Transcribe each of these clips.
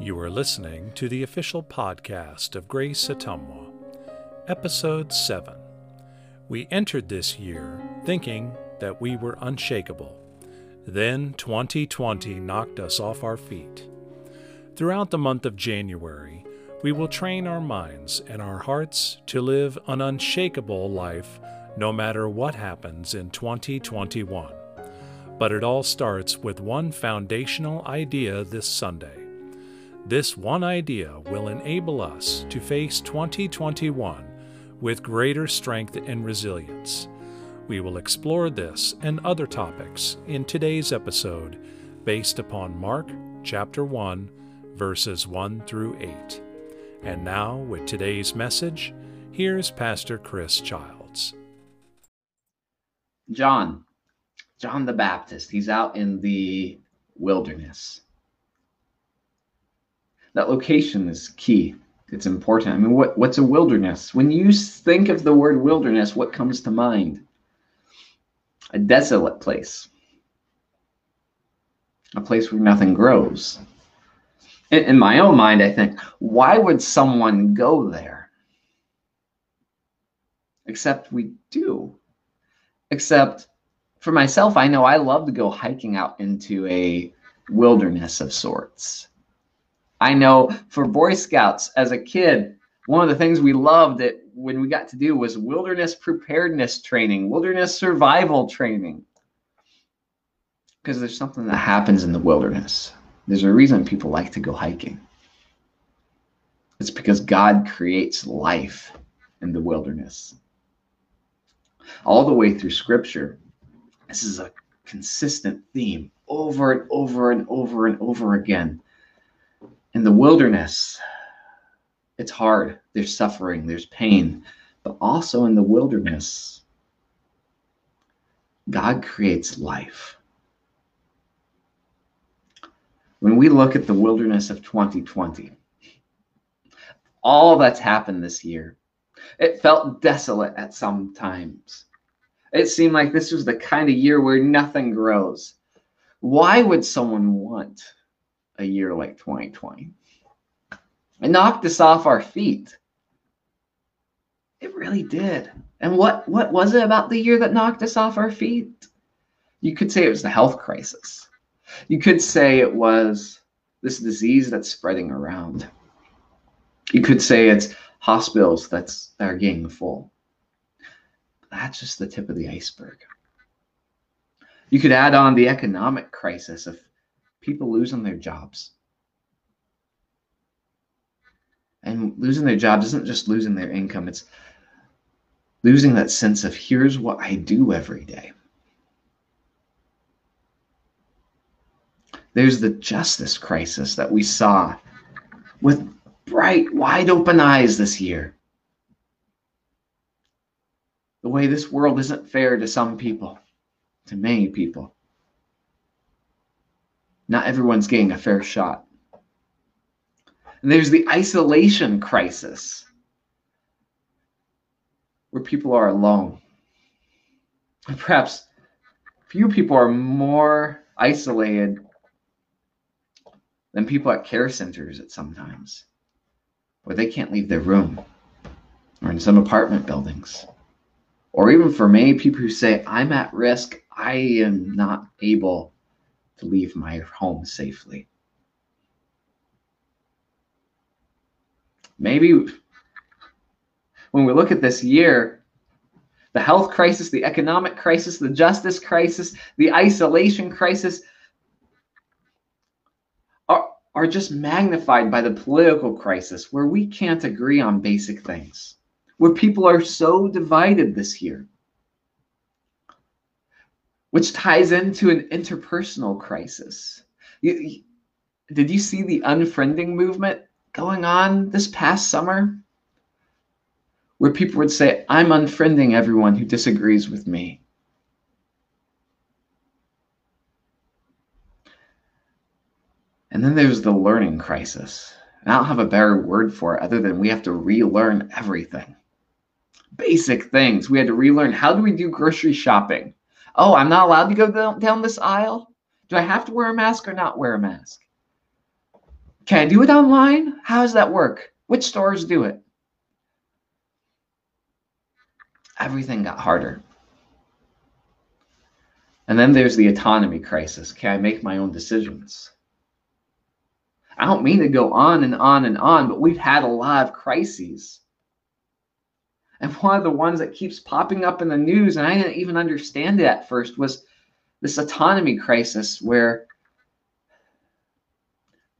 You are listening to the official podcast of Grace Ottumwa, Episode 7. We entered this year thinking that we were unshakable. Then 2020 knocked us off our feet. Throughout the month of January, we will train our minds and our hearts to live an unshakable life no matter what happens in 2021. But it all starts with one foundational idea this Sunday. This one idea will enable us to face 2021 with greater strength and resilience. We will explore this and other topics in today's episode based upon Mark chapter 1, verses 1 through 8. And now, with today's message, here's Pastor Chris Childs. John, John the Baptist, he's out in the wilderness. That location is key. It's important. I mean, what, what's a wilderness? When you think of the word wilderness, what comes to mind? A desolate place, a place where nothing grows. In, in my own mind, I think, why would someone go there? Except we do. Except for myself, I know I love to go hiking out into a wilderness of sorts. I know for Boy Scouts as a kid, one of the things we loved that when we got to do was wilderness preparedness training, wilderness survival training. Because there's something that happens in the wilderness. There's a reason people like to go hiking. It's because God creates life in the wilderness. All the way through scripture, this is a consistent theme over and over and over and over again in the wilderness, it's hard. There's suffering, there's pain, but also in the wilderness, God creates life. When we look at the wilderness of 2020, all that's happened this year, it felt desolate at some times. It seemed like this was the kind of year where nothing grows. Why would someone want a year like 2020. It knocked us off our feet. It really did. And what, what was it about the year that knocked us off our feet? You could say it was the health crisis. You could say it was this disease that's spreading around. You could say it's hospitals that's that are getting full. That's just the tip of the iceberg. You could add on the economic crisis of people losing their jobs. And losing their jobs isn't just losing their income, it's losing that sense of here's what I do every day. There's the justice crisis that we saw with bright, wide open eyes this year. The way this world isn't fair to some people, to many people. Not everyone's getting a fair shot. And there's the isolation crisis, where people are alone. And perhaps few people are more isolated than people at care centers at sometimes, where they can't leave their room, or in some apartment buildings. Or even for many people who say, I'm at risk, I am not able to leave my home safely. Maybe when we look at this year, the health crisis, the economic crisis, the justice crisis, the isolation crisis are, are just magnified by the political crisis where we can't agree on basic things, where people are so divided this year which ties into an interpersonal crisis. You, did you see the unfriending movement going on this past summer? Where people would say, I'm unfriending everyone who disagrees with me. And then there's the learning crisis. And I don't have a better word for it other than we have to relearn everything. Basic things. We had to relearn how do we do grocery shopping? Oh, I'm not allowed to go down, this aisle? Do I have to wear a mask or not wear a mask? Can I do it online? How does that work? Which stores do it? Everything got harder. And then there's the autonomy crisis. Can I make my own decisions? I don't mean to go on and on and on, but we've had a lot of crises. And one of the ones that keeps popping up in the news, and I didn't even understand it at first, was this autonomy crisis where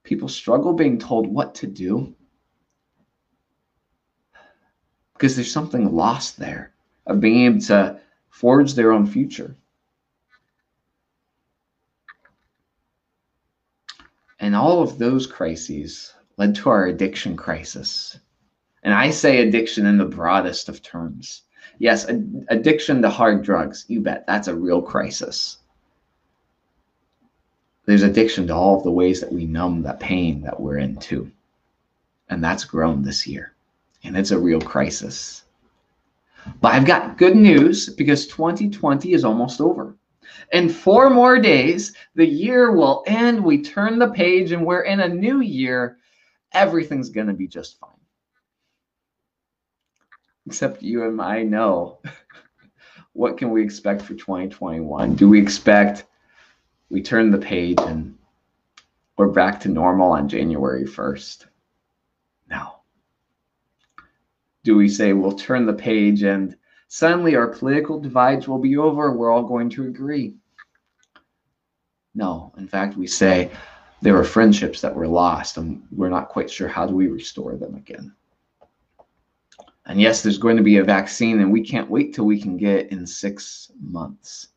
people struggle being told what to do because there's something lost there of being able to forge their own future. And all of those crises led to our addiction crisis. And I say addiction in the broadest of terms. Yes, addiction to hard drugs, you bet, that's a real crisis. There's addiction to all of the ways that we numb that pain that we're in too. And that's grown this year. And it's a real crisis. But I've got good news because 2020 is almost over. In four more days, the year will end. We turn the page and we're in a new year. Everything's going to be just fine. Except you and I know what can we expect for 2021? Do we expect we turn the page and we're back to normal on January 1st? No. Do we say we'll turn the page and Suddenly, our political divides will be over. and We're all going to agree. No, in fact, we say there were friendships that were lost, and we're not quite sure how do we restore them again. And yes, there's going to be a vaccine, and we can't wait till we can get it in six months.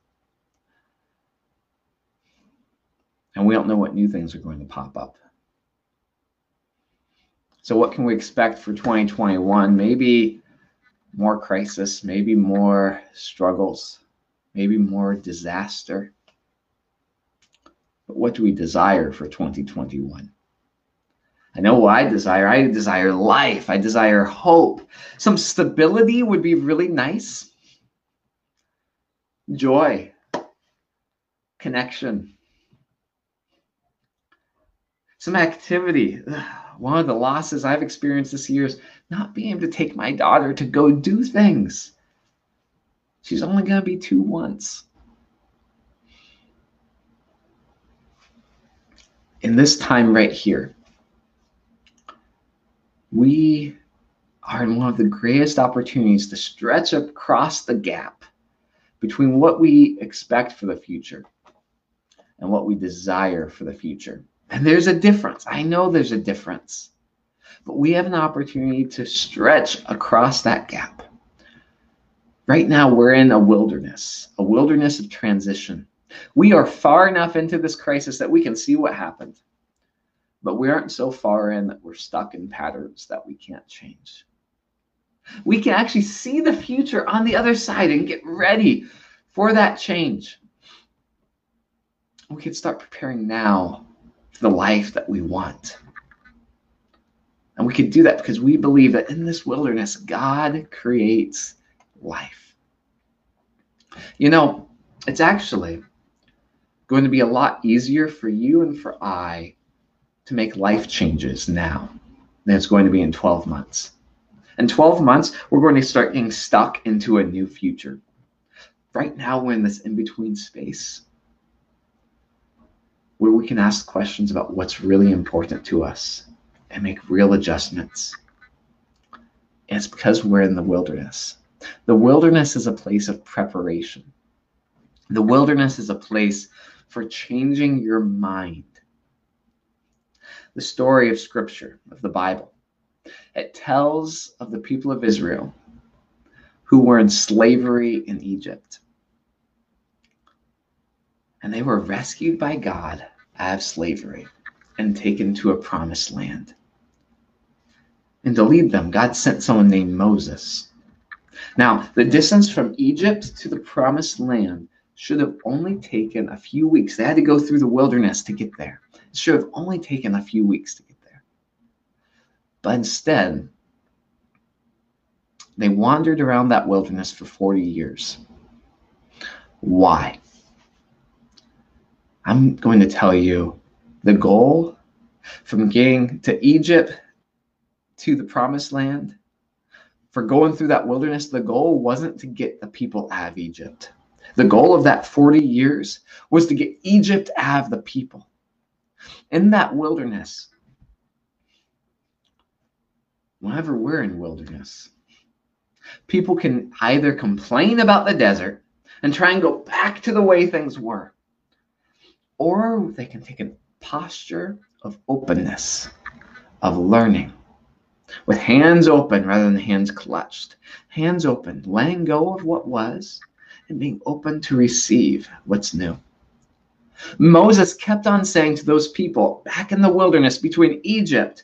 And we don't know what new things are going to pop up. So, what can we expect for 2021? Maybe more crisis, maybe more struggles, maybe more disaster. But what do we desire for 2021? I know what I desire. I desire life. I desire hope. Some stability would be really nice. Joy, connection, some activity. One of the losses I've experienced this year is not being able to take my daughter to go do things. She's only going to be two once. In this time right here, we are in one of the greatest opportunities to stretch across the gap between what we expect for the future and what we desire for the future. And there's a difference. I know there's a difference. But we have an opportunity to stretch across that gap. Right now, we're in a wilderness, a wilderness of transition. We are far enough into this crisis that we can see what happened. But we aren't so far in that we're stuck in patterns that we can't change. We can actually see the future on the other side and get ready for that change. We can start preparing now for the life that we want. And we can do that because we believe that in this wilderness, God creates life. You know, it's actually going to be a lot easier for you and for I to make life changes now than it's going to be in 12 months. In 12 months, we're going to start getting stuck into a new future. Right now, we're in this in between space where we can ask questions about what's really important to us and make real adjustments. And it's because we're in the wilderness. The wilderness is a place of preparation. The wilderness is a place for changing your mind. The story of Scripture, of the Bible, it tells of the people of Israel who were in slavery in Egypt. And they were rescued by God out of slavery and taken to a promised land. And to lead them, God sent someone named Moses. Now, the distance from Egypt to the promised land should have only taken a few weeks. They had to go through the wilderness to get there. It should have only taken a few weeks to get there. But instead, they wandered around that wilderness for 40 years. Why? I'm going to tell you the goal from getting to Egypt to the promised land, for going through that wilderness, the goal wasn't to get the people out of Egypt. The goal of that 40 years was to get Egypt out of the people. In that wilderness, whenever we're in wilderness, people can either complain about the desert and try and go back to the way things were, or they can take a posture of openness, of learning, with hands open rather than hands clutched. Hands open, letting go of what was and being open to receive what's new. Moses kept on saying to those people back in the wilderness between Egypt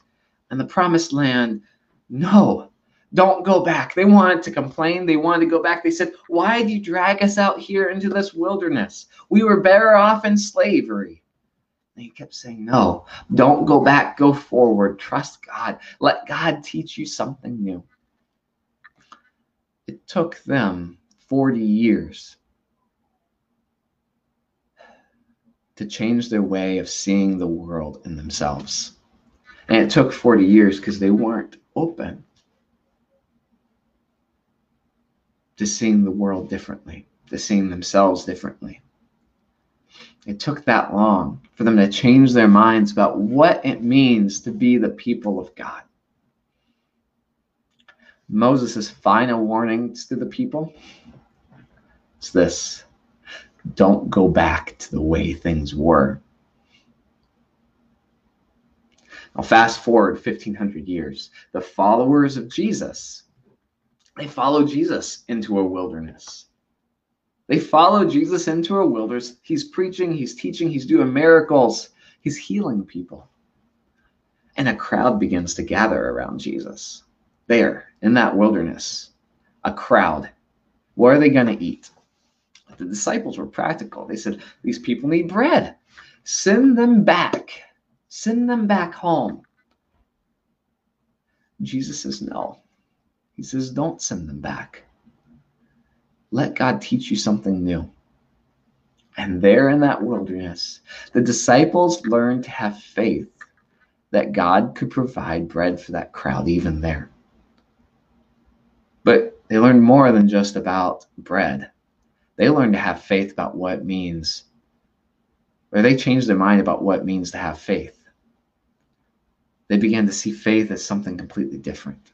and the promised land, No, don't go back. They wanted to complain. They wanted to go back. They said, Why did you drag us out here into this wilderness? We were better off in slavery. And he kept saying, No, don't go back. Go forward. Trust God. Let God teach you something new. It took them 40 years to change their way of seeing the world and themselves. And it took 40 years because they weren't open to seeing the world differently, to seeing themselves differently. It took that long for them to change their minds about what it means to be the people of God. Moses' final warnings to the people is this don't go back to the way things were. Now, fast forward 1500 years, the followers of Jesus, they follow Jesus into a wilderness. They follow Jesus into a wilderness. He's preaching, he's teaching, he's doing miracles, he's healing people. And a crowd begins to gather around Jesus. There, in that wilderness, a crowd. What are they going to eat? The disciples were practical. They said, These people need bread. Send them back. Send them back home. Jesus says, No. He says, Don't send them back. Let God teach you something new. And there in that wilderness, the disciples learned to have faith that God could provide bread for that crowd, even there. But they learned more than just about bread. They learned to have faith about what it means, or they changed their mind about what it means to have faith. They began to see faith as something completely different.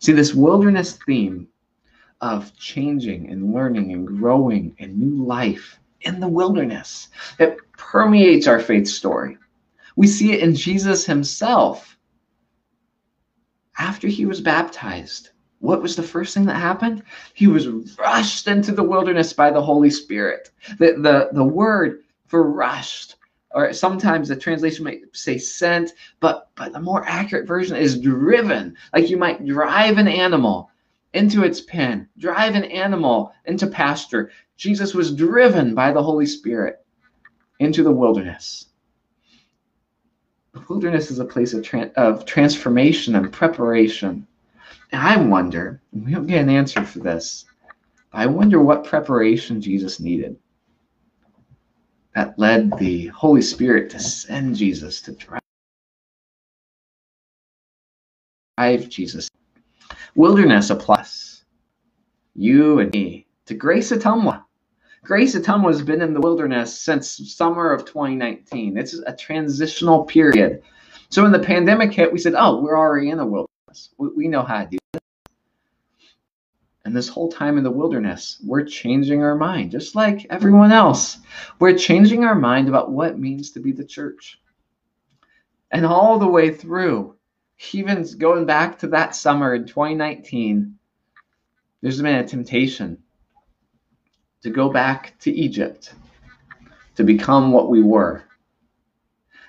See, this wilderness theme of changing and learning and growing and new life in the wilderness. It permeates our faith story. We see it in Jesus himself. After he was baptized, what was the first thing that happened? He was rushed into the wilderness by the Holy Spirit. The, the, the word for rushed, or sometimes the translation might say sent, but, but the more accurate version is driven. Like you might drive an animal into its pen, drive an animal into pasture. Jesus was driven by the Holy Spirit into the wilderness. The wilderness is a place of, tra- of transformation and preparation. I wonder, we don't get an answer for this, I wonder what preparation Jesus needed that led the Holy Spirit to send Jesus to drive Jesus Wilderness applies you and me to Grace Ottumwa. Grace Ottumwa has been in the wilderness since summer of 2019. It's a transitional period. So when the pandemic hit, we said, oh, we're already in the wilderness. We, know how to do it. And this whole time in the wilderness, we're changing our mind, just like everyone else. We're changing our mind about what it means to be the church. And all the way through, even going back to that summer in 2019, there's been a temptation to go back to Egypt, to become what we were.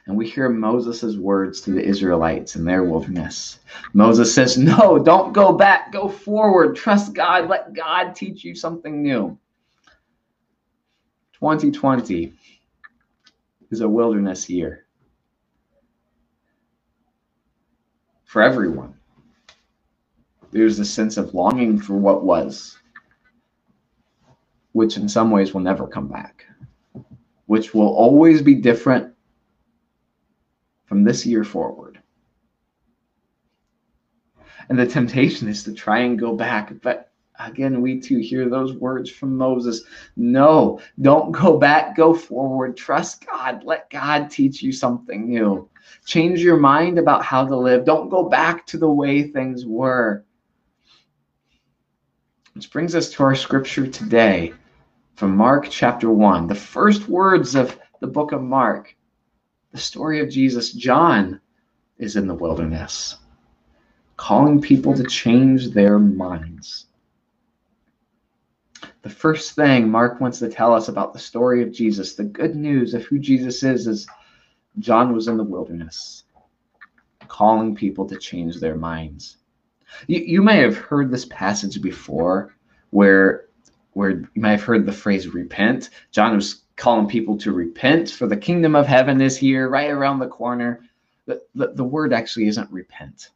And we hear Moses' words to the Israelites in their wilderness. Moses says, No, don't go back, go forward, trust God, let God teach you something new. 2020 is a wilderness year. for everyone. There's a sense of longing for what was, which in some ways will never come back, which will always be different from this year forward. And the temptation is to try and go back. But again, we too hear those words from Moses No, don't go back, go forward. Trust God. Let God teach you something new. Change your mind about how to live. Don't go back to the way things were. Which brings us to our scripture today from Mark chapter 1, the first words of the book of Mark, the story of Jesus. John is in the wilderness, calling people to change their minds. The first thing Mark wants to tell us about the story of Jesus, the good news of who Jesus is, is John was in the wilderness, calling people to change their minds. You, you may have heard this passage before where where you may have heard the phrase repent. John was calling people to repent, for the kingdom of heaven is here, right around the corner. The, the, the word actually isn't repent.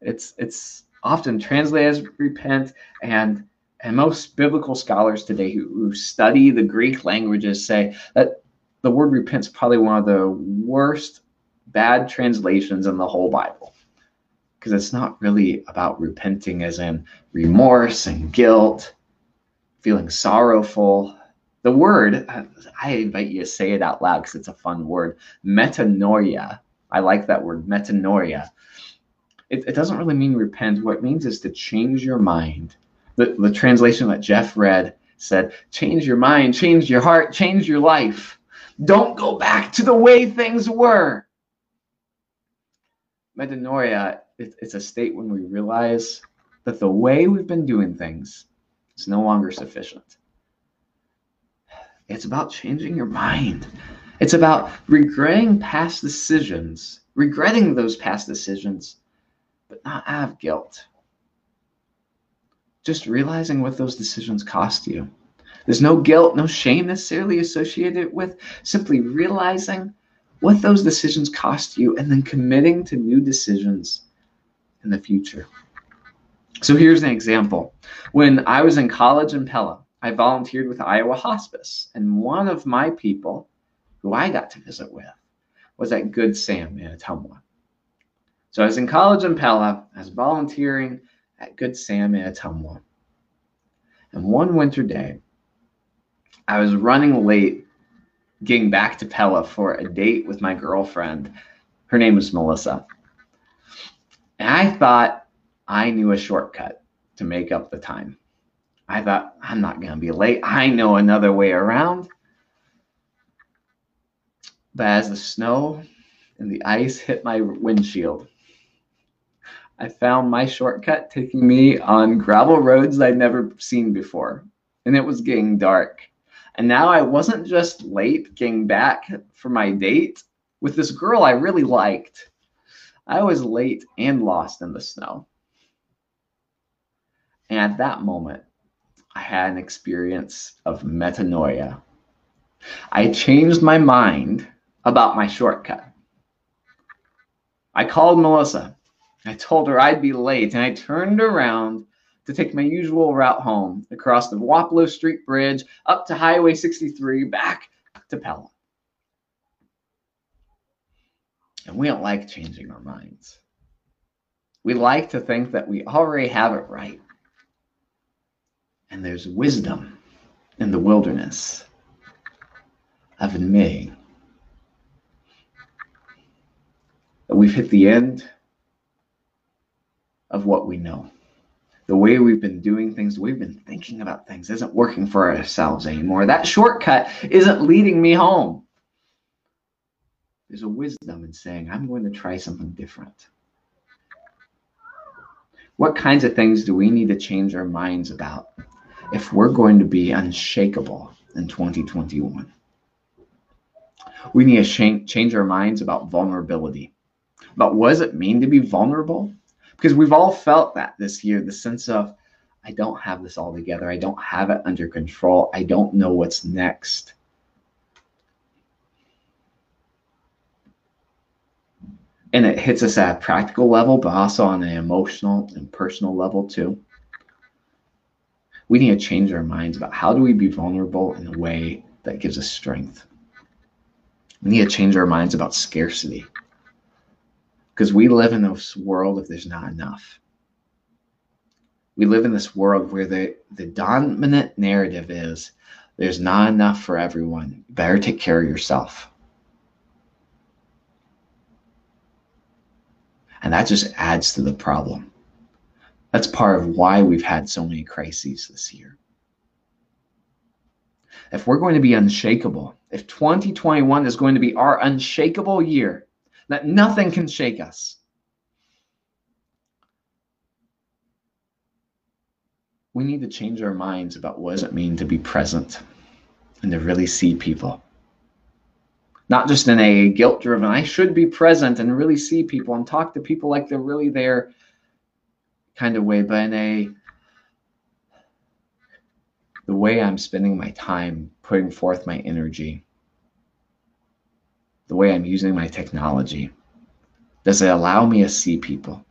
It's it's often translated as repent, and and most biblical scholars today who, who study the Greek languages say that the word repent is probably one of the worst bad translations in the whole Bible because it's not really about repenting as in remorse and guilt, feeling sorrowful. The word, uh, I invite you to say it out loud because it's a fun word metanoia. I like that word, metanoia. It, it doesn't really mean repent. What it means is to change your mind. The, the translation that Jeff read said, change your mind, change your heart, change your life. Don't go back to the way things were. Metanoia it, it's a state when we realize that the way we've been doing things is no longer sufficient. It's about changing your mind. It's about regretting past decisions, regretting those past decisions, but not out of guilt. Just realizing what those decisions cost you. There's no guilt, no shame necessarily associated with simply realizing what those decisions cost you and then committing to new decisions in the future. So here's an example. When I was in college in Pella, I volunteered with Iowa Hospice, and one of my people who I got to visit with was at Good Sam in Ottumwa. So I was in college in Pella, I was volunteering at Good Sam in Ottumwa. And one winter day, I was running late getting back to Pella for a date with my girlfriend. Her name was Melissa. And I thought I knew a shortcut to make up the time. I thought, I'm not going to be late. I know another way around. But as the snow and the ice hit my windshield, I found my shortcut taking me on gravel roads I'd never seen before. And it was getting dark. And now I wasn't just late getting back for my date with this girl I really liked. I was late and lost in the snow. And at that moment, I had an experience of metanoia. I changed my mind about my shortcut. I called Melissa. I told her I'd be late, and I turned around to take my usual route home across the Wapello Street Bridge, up to Highway 63, back to Pelham. And we don't like changing our minds. We like to think that we already have it right. And there's wisdom in the wilderness of me. we've hit the end of what we know. The way we've been doing things, we've been thinking about things isn't working for ourselves anymore. That shortcut isn't leading me home. There's a wisdom in saying, I'm going to try something different. What kinds of things do we need to change our minds about if we're going to be unshakable in 2021? We need to change our minds about vulnerability. But what does it mean to be vulnerable? Because we've all felt that this year the sense of, I don't have this all together. I don't have it under control. I don't know what's next. and it hits us at a practical level, but also on an emotional and personal level too. We need to change our minds about how do we be vulnerable in a way that gives us strength. We need to change our minds about scarcity. Because we live in this world if there's not enough. We live in this world where the, the dominant narrative is there's not enough for everyone. Better take care of yourself. And that just adds to the problem. That's part of why we've had so many crises this year. If we're going to be unshakable, if 2021 is going to be our unshakable year, that nothing can shake us, we need to change our minds about what does it mean to be present and to really see people not just in a guilt driven i should be present and really see people and talk to people like they're really there kind of way but in a the way i'm spending my time putting forth my energy the way i'm using my technology does it allow me to see people?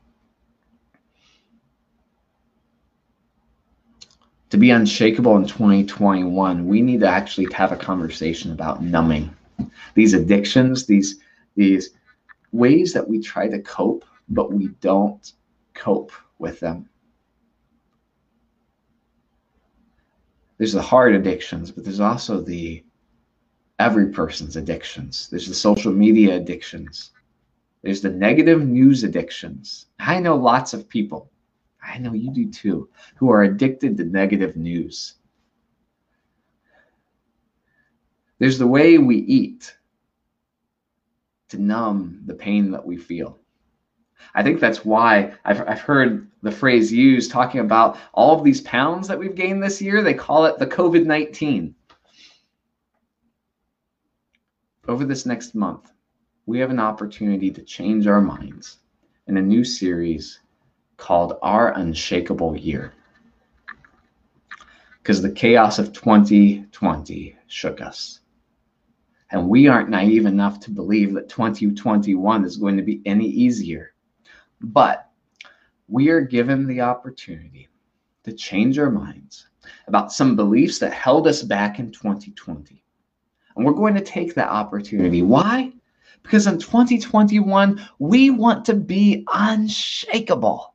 To be unshakable in 2021, we need to actually have a conversation about numbing. These addictions, these these ways that we try to cope, but we don't cope with them. There's the hard addictions, but there's also the every person's addictions. There's the social media addictions. There's the negative news addictions. I know lots of people I know you do too, who are addicted to negative news. There's the way we eat to numb the pain that we feel. I think that's why I've, I've heard the phrase used talking about all of these pounds that we've gained this year. They call it the COVID 19. Over this next month, we have an opportunity to change our minds in a new series called Our Unshakable Year. Because the chaos of 2020 shook us. And we aren't naive enough to believe that 2021 is going to be any easier. But we are given the opportunity to change our minds about some beliefs that held us back in 2020. And we're going to take that opportunity. Why? Because in 2021, we want to be unshakable.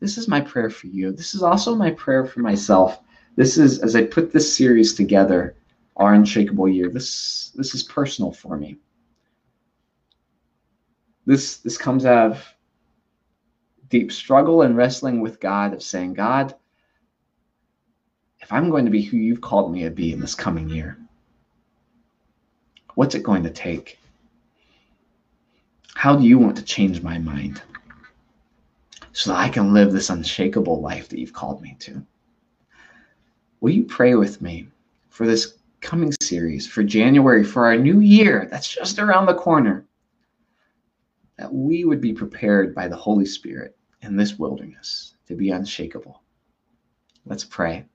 This is my prayer for you. This is also my prayer for myself. This is as I put this series together, our unshakable year. This this is personal for me. This this comes out of deep struggle and wrestling with God of saying, God, if I'm going to be who you've called me to be in this coming year, what's it going to take? How do you want to change my mind? so that I can live this unshakable life that you've called me to. Will you pray with me for this coming series, for January, for our new year that's just around the corner? That we would be prepared by the Holy Spirit in this wilderness to be unshakable. Let's pray.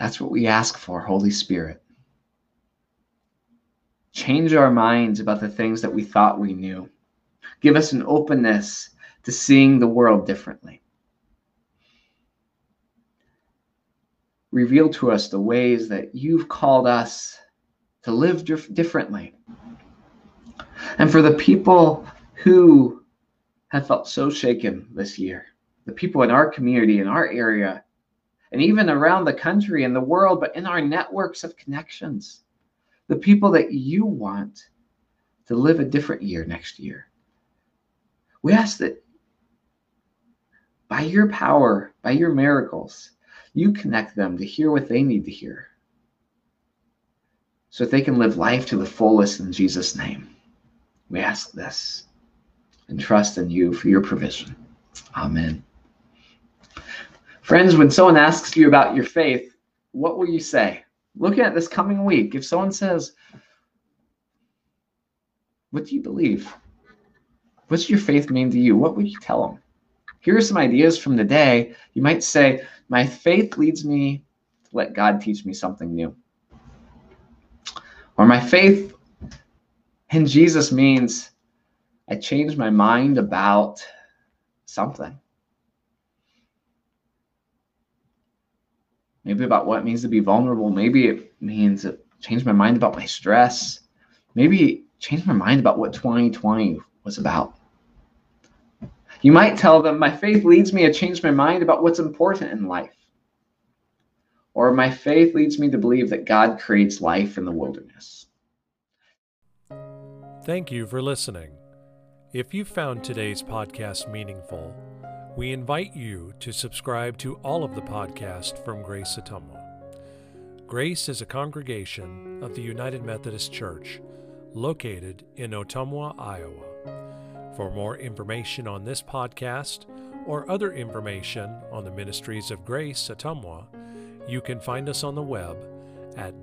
That's what we ask for, Holy Spirit. Change our minds about the things that we thought we knew. Give us an openness to seeing the world differently. Reveal to us the ways that you've called us to live dif- differently. And for the people who have felt so shaken this year, the people in our community, in our area, and even around the country and the world, but in our networks of connections, the people that you want to live a different year next year. We ask that by your power, by your miracles, you connect them to hear what they need to hear so that they can live life to the fullest in Jesus' name. We ask this and trust in you for your provision. Amen. Friends, when someone asks you about your faith, what will you say? Looking at this coming week, if someone says, What do you believe? What's your faith mean to you? What would you tell them? here are some ideas from the day. You might say, My faith leads me to let God teach me something new. Or my faith in Jesus means I changed my mind about something. Maybe about what it means to be vulnerable. Maybe it means that change my mind about my stress, maybe change my mind about what 2020 was about. You might tell them, My faith leads me to change my mind about what's important in life. Or my faith leads me to believe that God creates life in the wilderness. Thank you for listening. If you found today's podcast meaningful, we invite you to subscribe to all of the podcasts from Grace Ottumwa. Grace is a congregation of the United Methodist Church located in Ottumwa, Iowa. For more information on this podcast or other information on the ministries of Grace Ottumwa, you can find us on the web at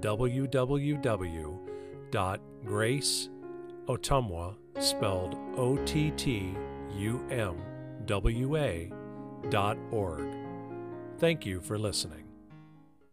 www.graceottumwa, spelled O T T U M W A, dot org. Thank you for listening.